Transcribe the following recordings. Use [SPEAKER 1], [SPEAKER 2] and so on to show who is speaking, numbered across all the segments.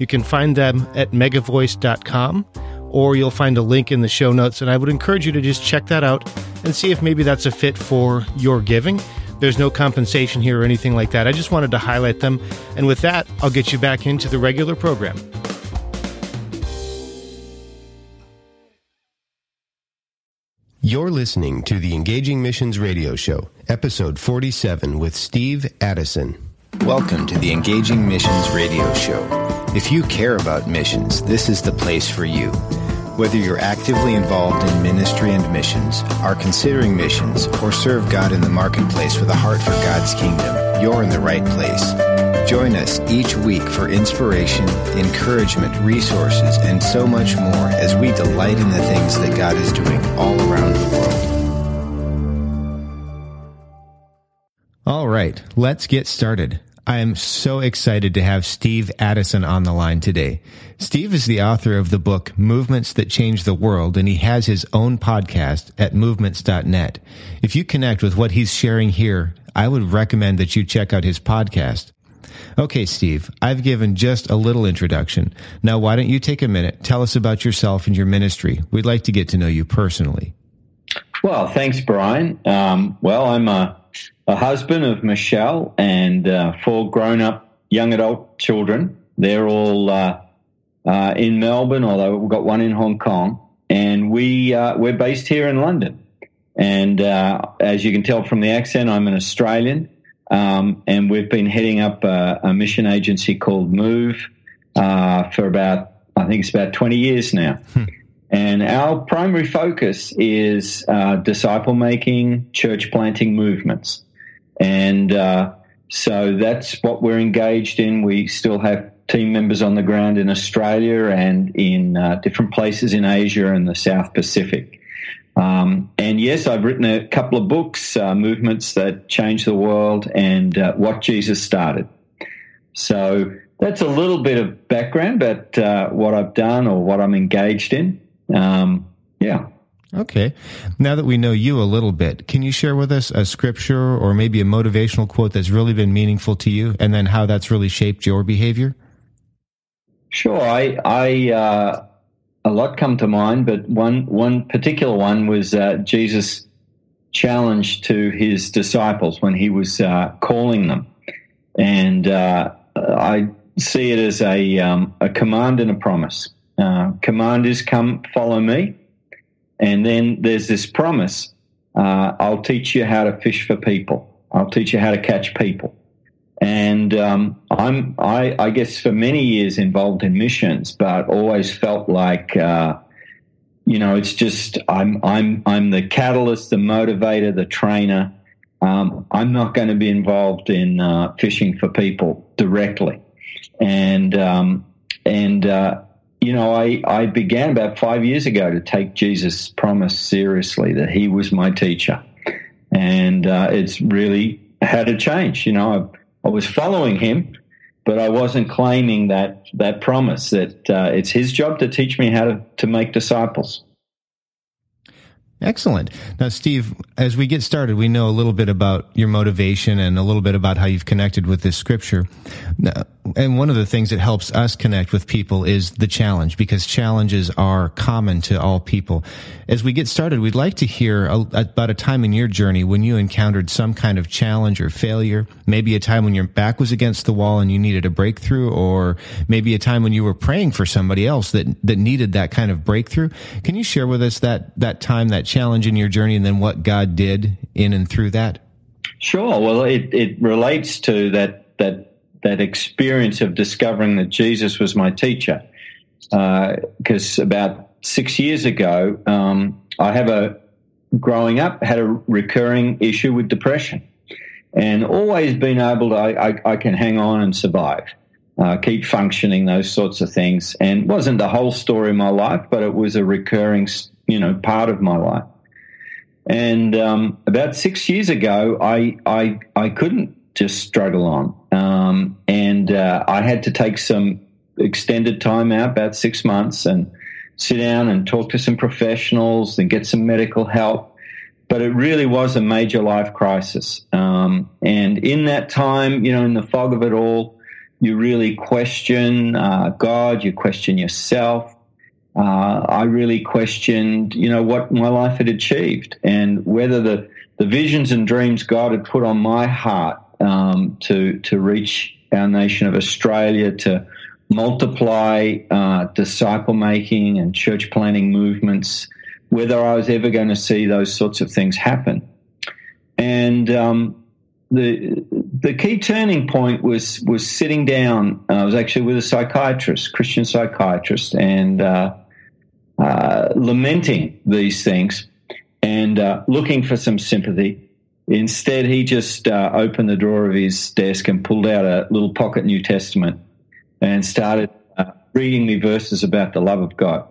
[SPEAKER 1] You can find them at megavoice.com or you'll find a link in the show notes. And I would encourage you to just check that out and see if maybe that's a fit for your giving. There's no compensation here or anything like that. I just wanted to highlight them. And with that, I'll get you back into the regular program.
[SPEAKER 2] You're listening to the Engaging Missions Radio Show, episode 47 with Steve Addison.
[SPEAKER 3] Welcome to the Engaging Missions Radio Show. If you care about missions, this is the place for you. Whether you're actively involved in ministry and missions, are considering missions, or serve God in the marketplace with a heart for God's kingdom, you're in the right place. Join us each week for inspiration, encouragement, resources, and so much more as we delight in the things that God is doing all around the world.
[SPEAKER 2] All right, let's get started. I am so excited to have Steve Addison on the line today. Steve is the author of the book Movements That Change the World, and he has his own podcast at movements.net. If you connect with what he's sharing here, I would recommend that you check out his podcast. Okay, Steve, I've given just a little introduction. Now, why don't you take a minute, tell us about yourself and your ministry? We'd like to get to know you personally.
[SPEAKER 4] Well, thanks, Brian. Um, well, I'm a a husband of Michelle and uh, four grown up young adult children. They're all uh, uh, in Melbourne, although we've got one in Hong Kong. And we, uh, we're based here in London. And uh, as you can tell from the accent, I'm an Australian. Um, and we've been heading up a, a mission agency called Move uh, for about, I think it's about 20 years now. And our primary focus is disciple making, church planting movements. And uh, so that's what we're engaged in. We still have team members on the ground in Australia and in uh, different places in Asia and the South Pacific. Um, and yes, I've written a couple of books, uh, Movements That Change the World and uh, What Jesus Started. So that's a little bit of background about uh, what I've done or what I'm engaged in. Um, yeah.
[SPEAKER 2] Okay. Now that we know you a little bit, can you share with us a scripture or maybe a motivational quote that's really been meaningful to you and then how that's really shaped your behavior?
[SPEAKER 4] Sure. I, I, uh, a lot come to mind, but one, one particular one was uh, Jesus' challenge to his disciples when he was uh, calling them. And uh, I see it as a, um, a command and a promise. Uh, command come follow me and then there's this promise uh, I'll teach you how to fish for people, I'll teach you how to catch people. And um, I'm, I, I, guess, for many years involved in missions, but always felt like, uh, you know, it's just I'm, I'm, I'm the catalyst, the motivator, the trainer. Um, I'm not going to be involved in uh, fishing for people directly, and um, and uh, you know, I, I began about five years ago to take Jesus' promise seriously that he was my teacher. And uh, it's really had a change. You know, I, I, was following him, but I wasn't claiming that, that promise that uh, it's his job to teach me how to, to make disciples.
[SPEAKER 2] Excellent. Now, Steve, as we get started, we know a little bit about your motivation and a little bit about how you've connected with this scripture. And one of the things that helps us connect with people is the challenge because challenges are common to all people. As we get started, we'd like to hear about a time in your journey when you encountered some kind of challenge or failure, maybe a time when your back was against the wall and you needed a breakthrough, or maybe a time when you were praying for somebody else that, that needed that kind of breakthrough. Can you share with us that, that time, that challenge in your journey and then what God did in and through that?
[SPEAKER 4] Sure. Well, it, it relates to that, that, that experience of discovering that Jesus was my teacher. Because uh, about six years ago, um, I have a, growing up, had a recurring issue with depression and always been able to, I, I, I can hang on and survive. uh, keep functioning, those sorts of things. And wasn't the whole story of my life, but it was a recurring, you know, part of my life. And um, about six years ago, I, I, I couldn't just struggle on. Um, and uh, I had to take some extended time out, about six months, and sit down and talk to some professionals and get some medical help. But it really was a major life crisis. Um, and in that time, you know, in the fog of it all, you really question uh, God, you question yourself. Uh, I really questioned, you know, what my life had achieved and whether the, the visions and dreams God had put on my heart um, to to reach our nation of Australia to multiply uh, disciple making and church planting movements, whether I was ever going to see those sorts of things happen. And um, the the key turning point was was sitting down. I was actually with a psychiatrist, Christian psychiatrist, and uh, uh, lamenting these things and uh, looking for some sympathy. Instead, he just uh, opened the drawer of his desk and pulled out a little pocket New Testament and started uh, reading me verses about the love of God.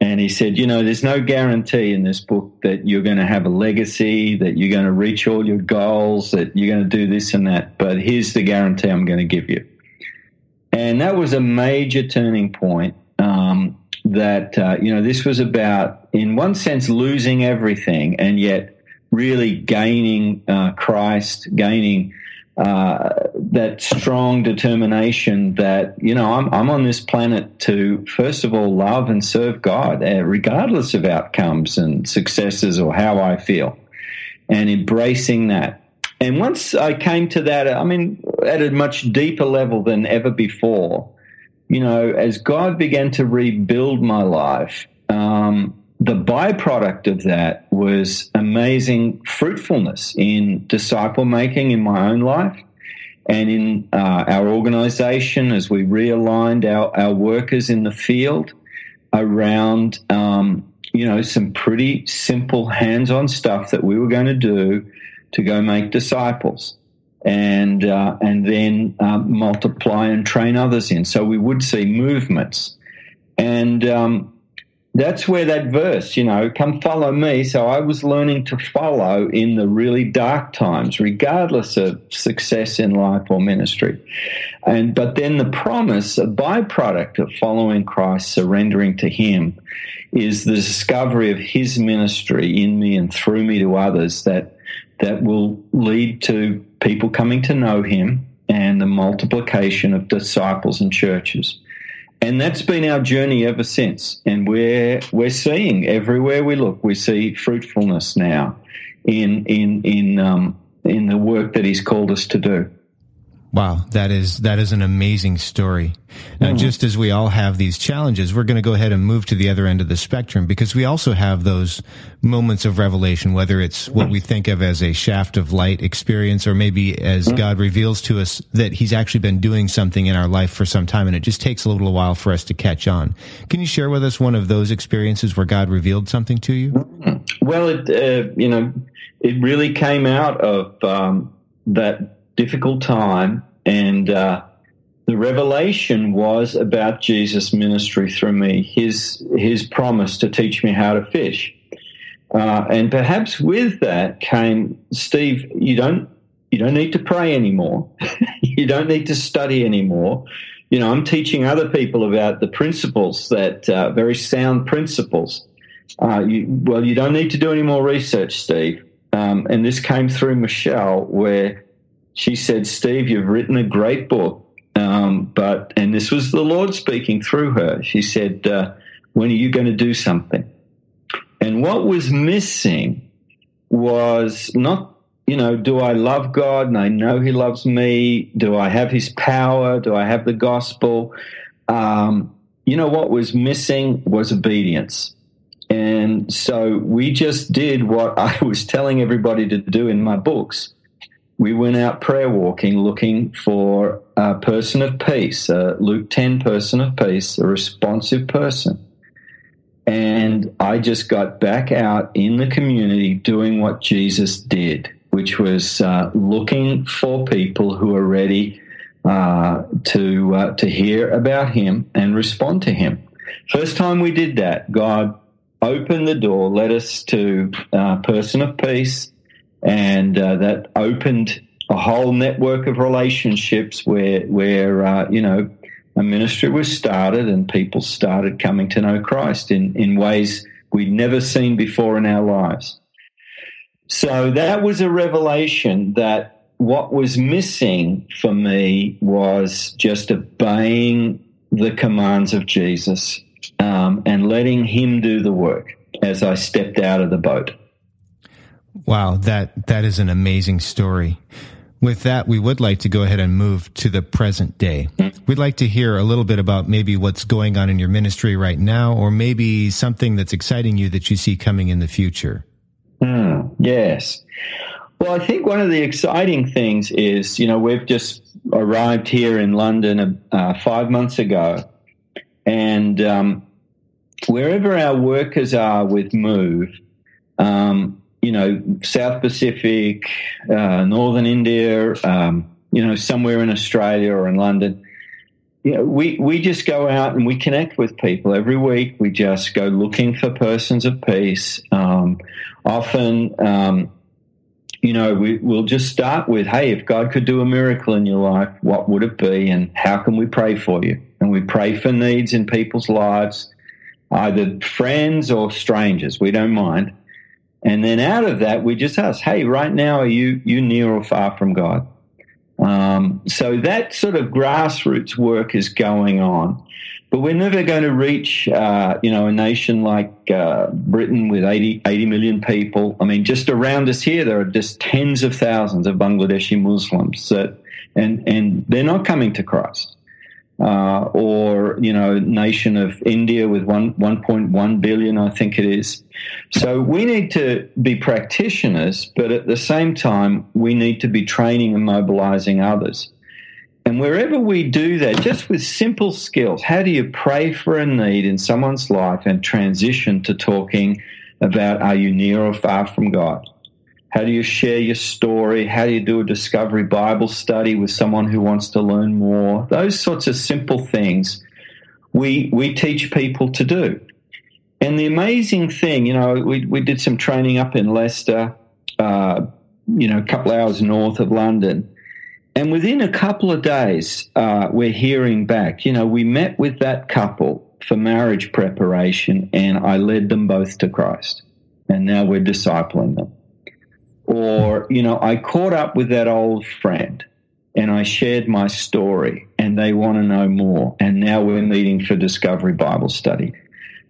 [SPEAKER 4] And he said, You know, there's no guarantee in this book that you're going to have a legacy, that you're going to reach all your goals, that you're going to do this and that. But here's the guarantee I'm going to give you. And that was a major turning point. Um, that, uh, you know, this was about, in one sense, losing everything and yet really gaining uh, Christ, gaining uh, that strong determination that you know I'm, I'm on this planet to first of all love and serve God, uh, regardless of outcomes and successes or how I feel, and embracing that. And once I came to that, I mean, at a much deeper level than ever before, you know, as God began to rebuild my life. Um, the byproduct of that was amazing fruitfulness in disciple making in my own life and in uh, our organization as we realigned our, our workers in the field around, um, you know, some pretty simple hands on stuff that we were going to do to go make disciples and, uh, and then um, multiply and train others in. So we would see movements. And, um, that's where that verse, you know, come follow me. So I was learning to follow in the really dark times, regardless of success in life or ministry. And, but then the promise, a byproduct of following Christ, surrendering to Him, is the discovery of His ministry in me and through me to others that, that will lead to people coming to know Him and the multiplication of disciples and churches and that's been our journey ever since. And we're we're seeing everywhere we look, we see fruitfulness now in in in um, in the work that He's called us to do.
[SPEAKER 2] Wow, that is that is an amazing story. Now, mm. just as we all have these challenges, we're going to go ahead and move to the other end of the spectrum because we also have those moments of revelation, whether it's what we think of as a shaft of light experience, or maybe as mm. God reveals to us that He's actually been doing something in our life for some time, and it just takes a little while for us to catch on. Can you share with us one of those experiences where God revealed something to you?
[SPEAKER 4] Mm-hmm. Well, it uh, you know, it really came out of um, that difficult time, and uh, the revelation was about Jesus' ministry through me, his his promise to teach me how to fish, uh, and perhaps with that came Steve. You don't you don't need to pray anymore. you don't need to study anymore. You know, I'm teaching other people about the principles that uh, very sound principles. Uh, you, well, you don't need to do any more research, Steve. Um, and this came through Michelle, where she said, Steve, you've written a great book. Um, but, and this was the Lord speaking through her. She said, uh, when are you going to do something? And what was missing was not, you know, do I love God and I know He loves me? Do I have His power? Do I have the gospel? Um, you know, what was missing was obedience. And so we just did what I was telling everybody to do in my books we went out prayer walking looking for a person of peace, a Luke 10 person of peace, a responsive person. And I just got back out in the community doing what Jesus did, which was uh, looking for people who are ready uh, to uh, to hear about Him and respond to Him. First time we did that, God opened the door, led us to a person of peace, and uh, that opened a whole network of relationships where where uh, you know a ministry was started and people started coming to know Christ in in ways we'd never seen before in our lives. So that was a revelation that what was missing for me was just obeying the commands of Jesus um, and letting Him do the work as I stepped out of the boat.
[SPEAKER 2] Wow, that that is an amazing story. With that, we would like to go ahead and move to the present day. We'd like to hear a little bit about maybe what's going on in your ministry right now, or maybe something that's exciting you that you see coming in the future.
[SPEAKER 4] Mm, yes. Well, I think one of the exciting things is, you know, we've just arrived here in London uh, five months ago, and um, wherever our workers are with Move, um, you know, South Pacific, uh, Northern India, um, you know, somewhere in Australia or in London. You know, we, we just go out and we connect with people every week. We just go looking for persons of peace. Um, often, um, you know, we, we'll just start with, hey, if God could do a miracle in your life, what would it be? And how can we pray for you? And we pray for needs in people's lives, either friends or strangers. We don't mind. And then out of that, we just ask, hey, right now, are you, you near or far from God? Um, so that sort of grassroots work is going on. But we're never going to reach, uh, you know, a nation like uh, Britain with 80, 80 million people. I mean, just around us here, there are just tens of thousands of Bangladeshi Muslims that, and, and they're not coming to Christ uh, or you know nation of India with one 1.1 billion, I think it is. So we need to be practitioners, but at the same time, we need to be training and mobilizing others. And wherever we do that, just with simple skills, how do you pray for a need in someone's life and transition to talking about are you near or far from God? How do you share your story? How do you do a discovery Bible study with someone who wants to learn more? Those sorts of simple things we, we teach people to do. And the amazing thing, you know, we, we did some training up in Leicester, uh, you know, a couple hours north of London. And within a couple of days, uh, we're hearing back. You know, we met with that couple for marriage preparation, and I led them both to Christ. And now we're discipling them. Or, you know, I caught up with that old friend and I shared my story and they want to know more. And now we're meeting for Discovery Bible Study.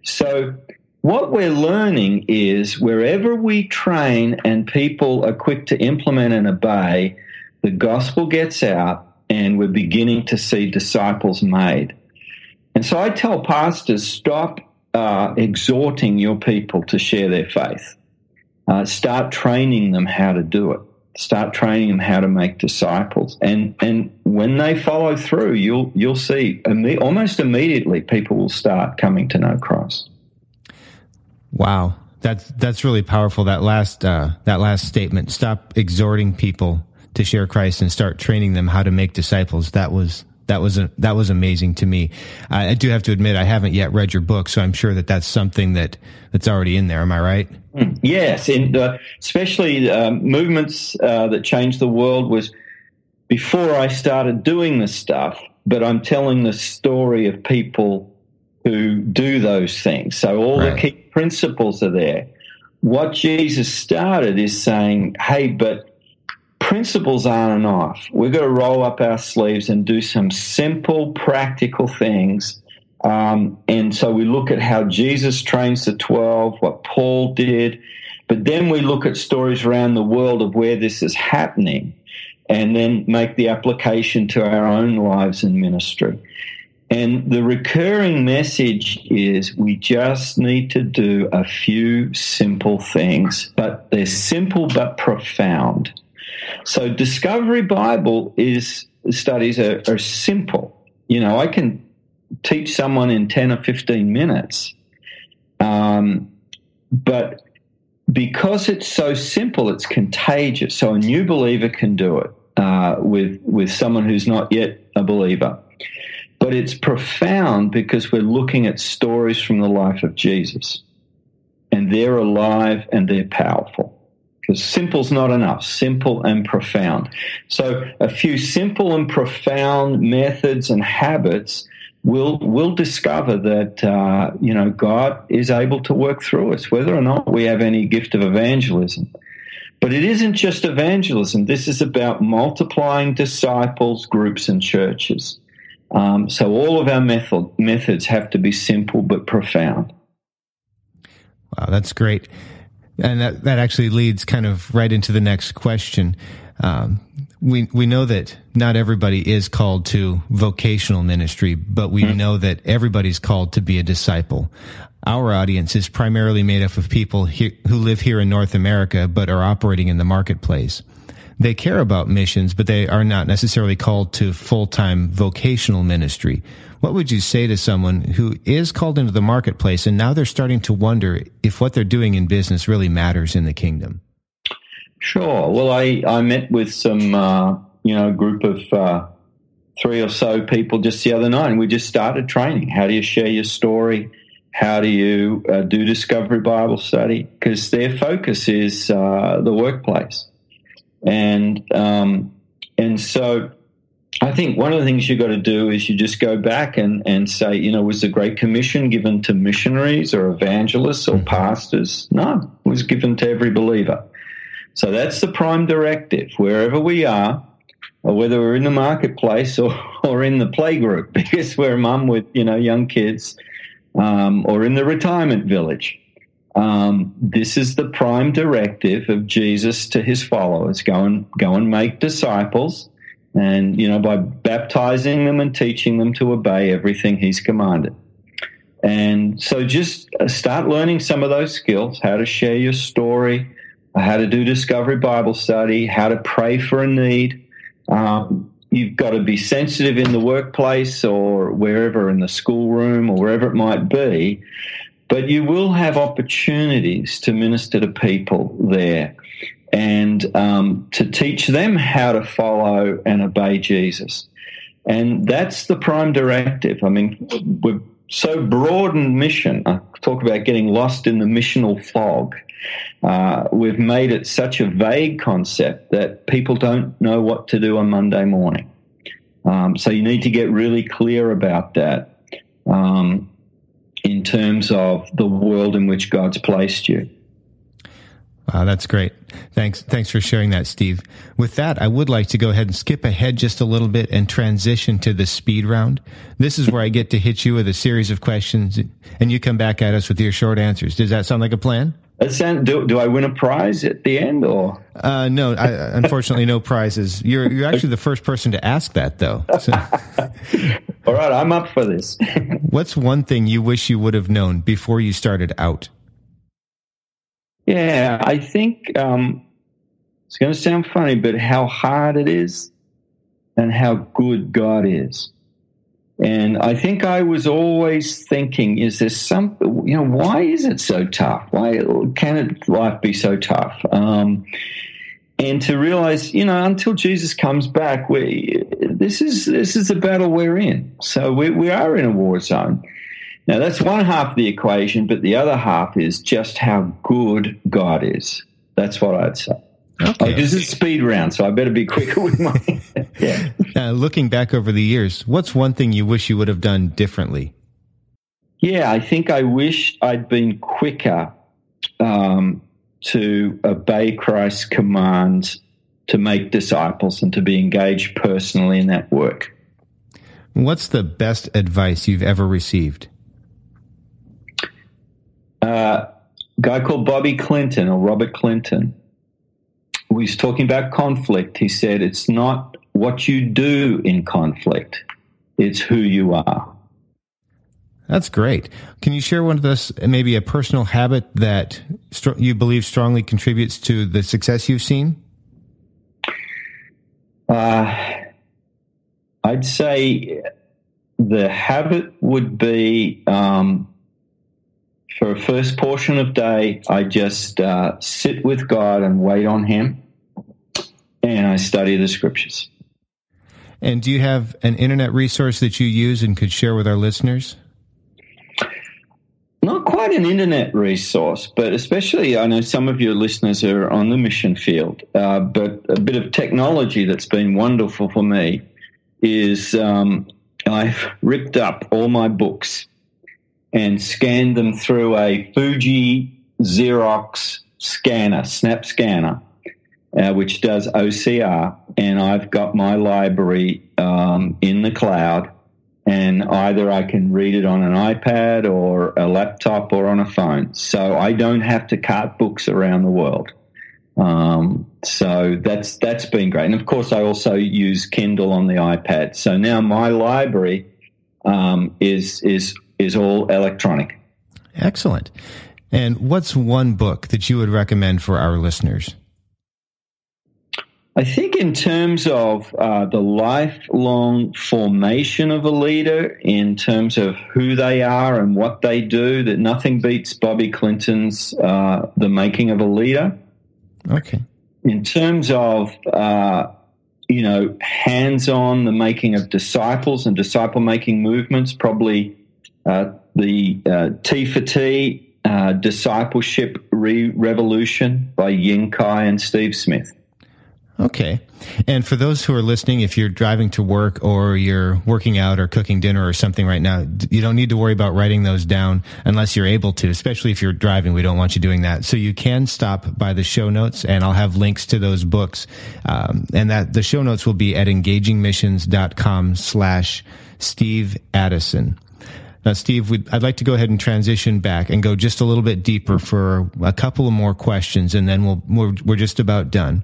[SPEAKER 4] So, what we're learning is wherever we train and people are quick to implement and obey, the gospel gets out and we're beginning to see disciples made. And so I tell pastors stop uh, exhorting your people to share their faith. Uh, start training them how to do it. Start training them how to make disciples, and and when they follow through, you'll you'll see imme- almost immediately people will start coming to know Christ.
[SPEAKER 2] Wow, that's that's really powerful. That last uh, that last statement. Stop exhorting people to share Christ and start training them how to make disciples. That was that was a, that was amazing to me. I, I, do have to admit I haven't yet read your book, so I'm sure that that's something that that's already in there. Am I right?
[SPEAKER 4] Mm, yes, and uh, especially uh, movements uh, that changed the world was before I started doing this stuff. But I'm telling the story of people who do those things. So all right. the key principles are there. What Jesus started is saying, "Hey, but." Principles aren't enough. We've got to roll up our sleeves and do some simple, practical things. Um, and so we look at how Jesus trains the 12, what Paul did, but then we look at stories around the world of where this is happening and then make the application to our own lives and ministry. And the recurring message is we just need to do a few simple things, but they're simple but profound. So Discovery Bible is studies are, are simple. You know, I can teach someone in 10 or 15 minutes. Um, but because it's so simple, it's contagious. So a new believer can do it uh, with with someone who's not yet a believer. But it's profound because we're looking at stories from the life of Jesus. And they're alive and they're powerful. Because simple's not enough, simple and profound. So a few simple and profound methods and habits will will discover that uh, you know God is able to work through us, whether or not we have any gift of evangelism. But it isn't just evangelism. This is about multiplying disciples, groups, and churches. Um, so all of our method, methods have to be simple but profound.
[SPEAKER 2] Wow, that's great. And that, that actually leads kind of right into the next question. Um, we we know that not everybody is called to vocational ministry, but we mm-hmm. know that everybody's called to be a disciple. Our audience is primarily made up of people here, who live here in North America, but are operating in the marketplace they care about missions, but they are not necessarily called to full time vocational ministry. What would you say to someone who is called into the marketplace and now they're starting to wonder if what they're doing in business really matters in the kingdom?
[SPEAKER 4] Sure. Well, I, I met with some, uh, you know, group of uh, three or so people just the other night, and we just started training. How do you share your story? How do you uh, do discovery Bible study? Because their focus is uh, the workplace and um, and so I think one of the things you've got to do is you just go back and, and say, you know, was the Great Commission given to missionaries or evangelists or mm-hmm. pastors? No, it was given to every believer. So that's the prime directive. Wherever we are, or whether we're in the marketplace or, or in the playgroup, because we're a mum with, you know, young kids, um, or in the retirement village um, this is the prime directive of Jesus to his followers: go and go and make disciples, and you know by baptizing them and teaching them to obey everything he's commanded. And so, just uh, start learning some of those skills: how to share your story, how to do discovery Bible study, how to pray for a need. Um, you've got to be sensitive in the workplace or wherever in the schoolroom or wherever it might be but you will have opportunities to minister to people there and um, to teach them how to follow and obey Jesus. And that's the prime directive. I mean, we're so broad in mission. I talk about getting lost in the missional fog. Uh, we've made it such a vague concept that people don't know what to do on Monday morning. Um, so you need to get really clear about that. Um, in terms of the world in which God's placed you.
[SPEAKER 2] Wow, that's great. Thanks. Thanks for sharing that, Steve. With that, I would like to go ahead and skip ahead just a little bit and transition to the speed round. This is where I get to hit you with a series of questions and you come back at us with your short answers. Does that sound like a plan?
[SPEAKER 4] Sound, do, do I win a prize at the end or?
[SPEAKER 2] Uh, no, I, unfortunately, no prizes. You're, you're actually the first person to ask that though. So.
[SPEAKER 4] All right. I'm up for this.
[SPEAKER 2] What's one thing you wish you would have known before you started out?
[SPEAKER 4] Yeah, I think um, it's going to sound funny, but how hard it is and how good God is. And I think I was always thinking, is there some, you know, why is it so tough? Why can it, life be so tough? Um, and to realize, you know, until Jesus comes back, we this is this is the battle we're in. So we, we are in a war zone. Now that's one half of the equation, but the other half is just how good God is. That's what I'd say. Okay. Oh, this is speed round, so I better be quicker with my.
[SPEAKER 2] yeah. Uh, looking back over the years, what's one thing you wish you would have done differently?
[SPEAKER 4] Yeah, I think I wish I'd been quicker um, to obey Christ's commands to make disciples and to be engaged personally in that work.
[SPEAKER 2] What's the best advice you've ever received?
[SPEAKER 4] Uh, a guy called Bobby Clinton or Robert Clinton. Was talking about conflict. He said, "It's not what you do in conflict; it's who you are."
[SPEAKER 2] That's great. Can you share one of us, maybe a personal habit that you believe strongly contributes to the success you've seen?
[SPEAKER 4] Uh, I'd say the habit would be um, for a first portion of day, I just uh, sit with God and wait on Him, and I study the scriptures.
[SPEAKER 2] And do you have an internet resource that you use and could share with our listeners?
[SPEAKER 4] Not quite an internet resource, but especially I know some of your listeners are on the mission field. Uh, but a bit of technology that's been wonderful for me is um, I've ripped up all my books and scanned them through a Fuji Xerox scanner, snap scanner, uh, which does OCR. And I've got my library um, in the cloud and either I can read it on an iPad or a laptop or on a phone. So I don't have to cart books around the world. Um, so that's that's been great, and of course I also use Kindle on the iPad. So now my library um, is is is all electronic.
[SPEAKER 2] Excellent. And what's one book that you would recommend for our listeners?
[SPEAKER 4] I think, in terms of uh, the lifelong formation of a leader, in terms of who they are and what they do, that nothing beats Bobby Clinton's uh, The Making of a Leader.
[SPEAKER 2] Okay.
[SPEAKER 4] In terms of, uh, you know, hands on the making of disciples and disciple making movements, probably the uh, T for T uh, Discipleship Re- Revolution by Ying Kai and Steve Smith.
[SPEAKER 2] Okay. And for those who are listening, if you're driving to work or you're working out or cooking dinner or something right now, you don't need to worry about writing those down unless you're able to, especially if you're driving. We don't want you doing that. So you can stop by the show notes and I'll have links to those books. Um, and that the show notes will be at engagingmissions.com slash Steve Addison. Now, Steve, I'd like to go ahead and transition back and go just a little bit deeper for a couple of more questions, and then we'll, we're, we're just about done.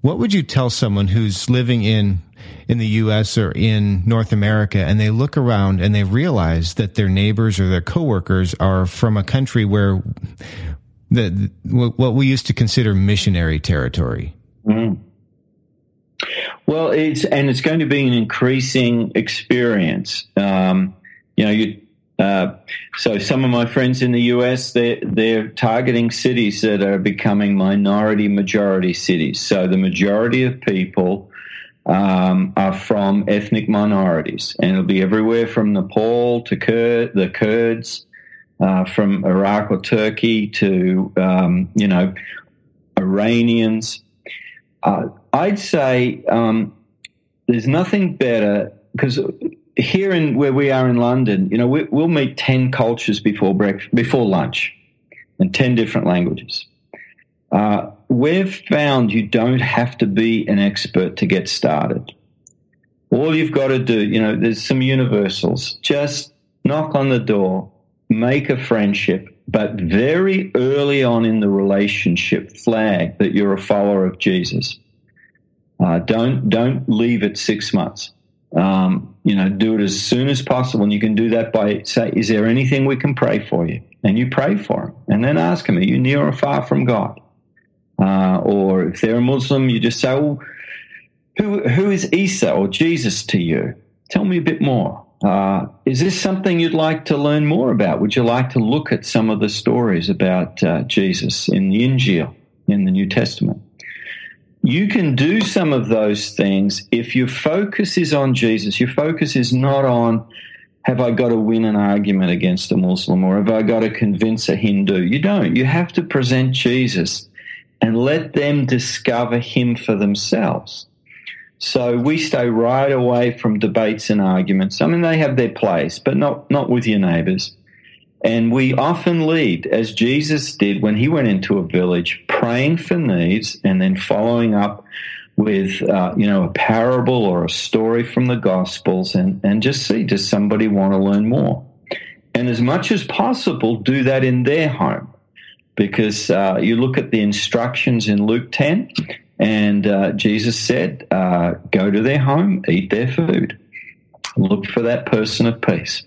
[SPEAKER 2] What would you tell someone who's living in in the US or in North America and they look around and they realize that their neighbors or their coworkers are from a country where the what we used to consider missionary territory?
[SPEAKER 4] Mm. Well, it's and it's going to be an increasing experience. Um, you know, you uh, so some of my friends in the US, they're, they're targeting cities that are becoming minority majority cities. So the majority of people um, are from ethnic minorities, and it'll be everywhere from Nepal to Kur- the Kurds, uh, from Iraq or Turkey to um, you know Iranians. Uh, I'd say um, there's nothing better because here in where we are in London, you know, we, will meet ten cultures before breakfast, before lunch, and ten different languages. Uh, we've found you don't have to be an expert to get started. All you've got to do, you know, there's some universals. Just knock on the door, make a friendship, but very early on in the relationship, flag that you're a follower of Jesus. Uh, don't don't leave it six months. Um, you know, do it as soon as possible. And you can do that by say, is there anything we can pray for you? And you pray for them. And then ask them, are you near or far from God? Uh, or if they're a Muslim, you just say, well, who, who is Isa or Jesus to you? Tell me a bit more. Uh, is this something you'd like to learn more about? Would you like to look at some of the stories about uh, Jesus in the Injil, in the New Testament? You can do some of those things if your focus is on Jesus. Your focus is not on have I got to win an argument against a Muslim or have I got to convince a Hindu? You don't. You have to present Jesus and let them discover him for themselves. So we stay right away from debates and arguments. I mean, they have their place, but not, not with your neighbors. And we often lead, as Jesus did when he went into a village, praying for needs and then following up with, uh, you know, a parable or a story from the Gospels and, and just see, does somebody want to learn more? And as much as possible, do that in their home. Because uh, you look at the instructions in Luke 10, and uh, Jesus said, uh, go to their home, eat their food, look for that person of peace.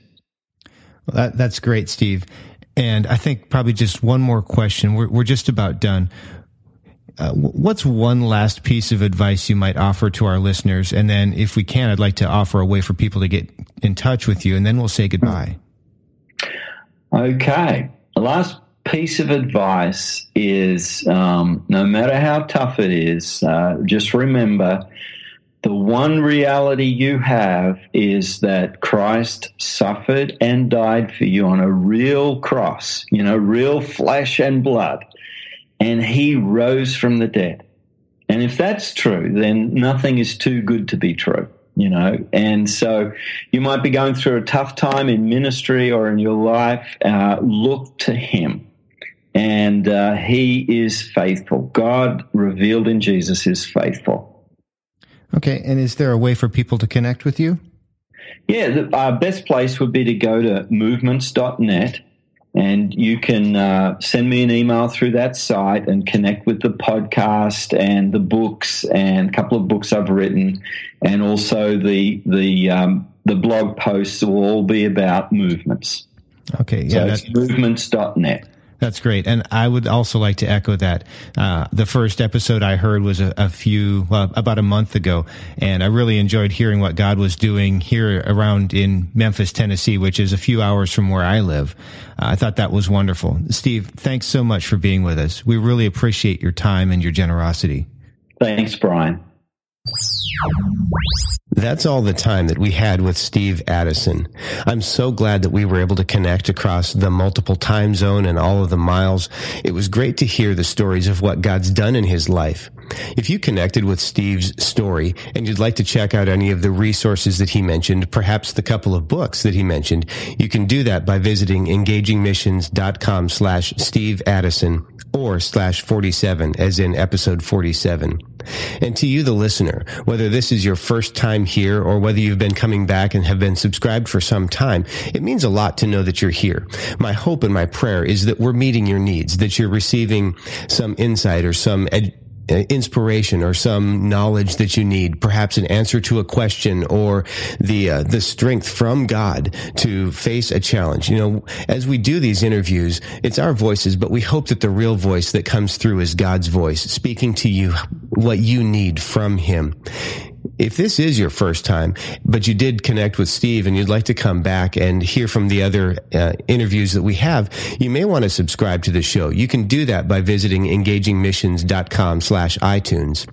[SPEAKER 2] That, that's great, Steve. And I think probably just one more question. We're, we're just about done. Uh, what's one last piece of advice you might offer to our listeners? And then, if we can, I'd like to offer a way for people to get in touch with you, and then we'll say goodbye.
[SPEAKER 4] Okay. The last piece of advice is um, no matter how tough it is, uh, just remember the one reality you have is that Christ suffered and died for you on a real cross, you know, real flesh and blood, and he rose from the dead. And if that's true, then nothing is too good to be true, you know. And so you might be going through a tough time in ministry or in your life. Uh, look to him. And uh, he is faithful. God revealed in Jesus is faithful.
[SPEAKER 5] Okay. And is there a way for people to connect with you?
[SPEAKER 4] Yeah, the uh, best place would be to go to movements.net and you can uh, send me an email through that site and connect with the podcast and the books and a couple of books I've written, and also the the um, the blog posts will all be about movements.
[SPEAKER 5] Okay,
[SPEAKER 4] yeah, so it's movements.net.
[SPEAKER 5] That's great. And I would also like to echo that. Uh, the first episode I heard was a, a few, about a month ago. And I really enjoyed hearing what God was doing here around in Memphis, Tennessee, which is a few hours from where I live. Uh, I thought that was wonderful. Steve, thanks so much for being with us. We really appreciate your time and your generosity.
[SPEAKER 4] Thanks, Brian.
[SPEAKER 2] That's all the time that we had with Steve Addison. I'm so glad that we were able to connect across the multiple time zone and all of the miles. It was great to hear the stories of what God's done in his life. If you connected with Steve's story and you'd like to check out any of the resources that he mentioned, perhaps the couple of books that he mentioned, you can do that by visiting engagingmissions.com slash Steve Addison or slash 47 as in episode 47. And to you, the listener, whether this is your first time here or whether you've been coming back and have been subscribed for some time, it means a lot to know that you're here. My hope and my prayer is that we're meeting your needs, that you're receiving some insight or some inspiration or some knowledge that you need, perhaps an answer to a question or the uh, the strength from God to face a challenge. You know, as we do these interviews, it's our voices, but we hope that the real voice that comes through is God's voice speaking to you what you need from him if this is your first time, but you did connect with Steve and you'd like to come back and hear from the other uh, interviews that we have, you may want to subscribe to the show. You can do that by visiting engagingmissions.com slash iTunes.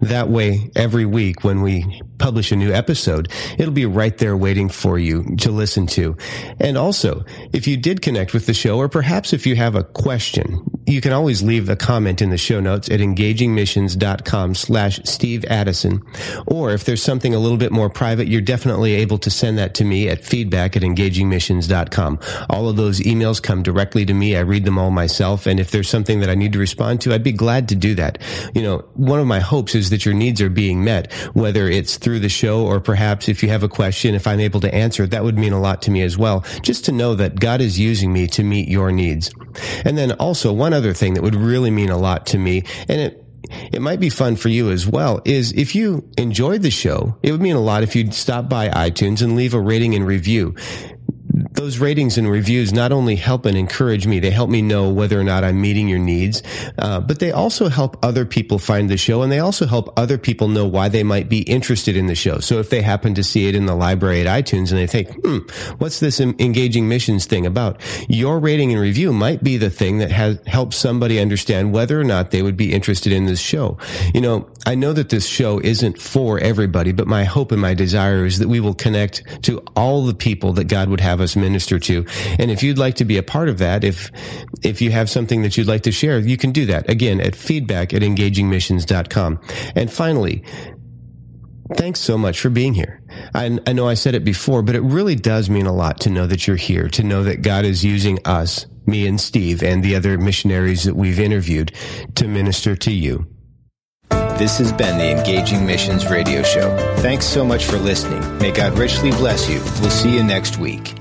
[SPEAKER 2] That way, every week when we publish a new episode, it'll be right there waiting for you to listen to. And also, if you did connect with the show, or perhaps if you have a question, you can always leave a comment in the show notes at engagingmissions.com slash Steve Addison. Or if there's something a little bit more private, you're definitely able to send that to me at feedback at engagingmissions.com. All of those emails come directly to me. I read them all myself. And if there's something that I need to respond to, I'd be glad to do that. You know, one of my hopes is that your needs are being met, whether it's through the show or perhaps if you have a question, if I'm able to answer, it, that would mean a lot to me as well. Just to know that God is using me to meet your needs. And then also one other thing that would really mean a lot to me, and it it might be fun for you as well is if you enjoyed the show, it would mean a lot if you'd stop by iTunes and leave a rating and review those ratings and reviews not only help and encourage me, they help me know whether or not I'm meeting your needs, uh, but they also help other people find the show and they also help other people know why they might be interested in the show. So if they happen to see it in the library at iTunes and they think, hmm, what's this engaging missions thing about? Your rating and review might be the thing that has helped somebody understand whether or not they would be interested in this show. You know, I know that this show isn't for everybody, but my hope and my desire is that we will connect to all the people that God would have us minister to. And if you'd like to be a part of that, if, if you have something that you'd like to share, you can do that again at feedback at engagingmissions.com. And finally, Thanks so much for being here. I, I, know I said it before, but it really does mean a lot to know that you're here, to know that God is using us, me and Steve, and the other missionaries that we've interviewed to minister to you. This has been the Engaging Missions Radio Show. Thanks so much for listening. May God richly bless you. We'll see you next week.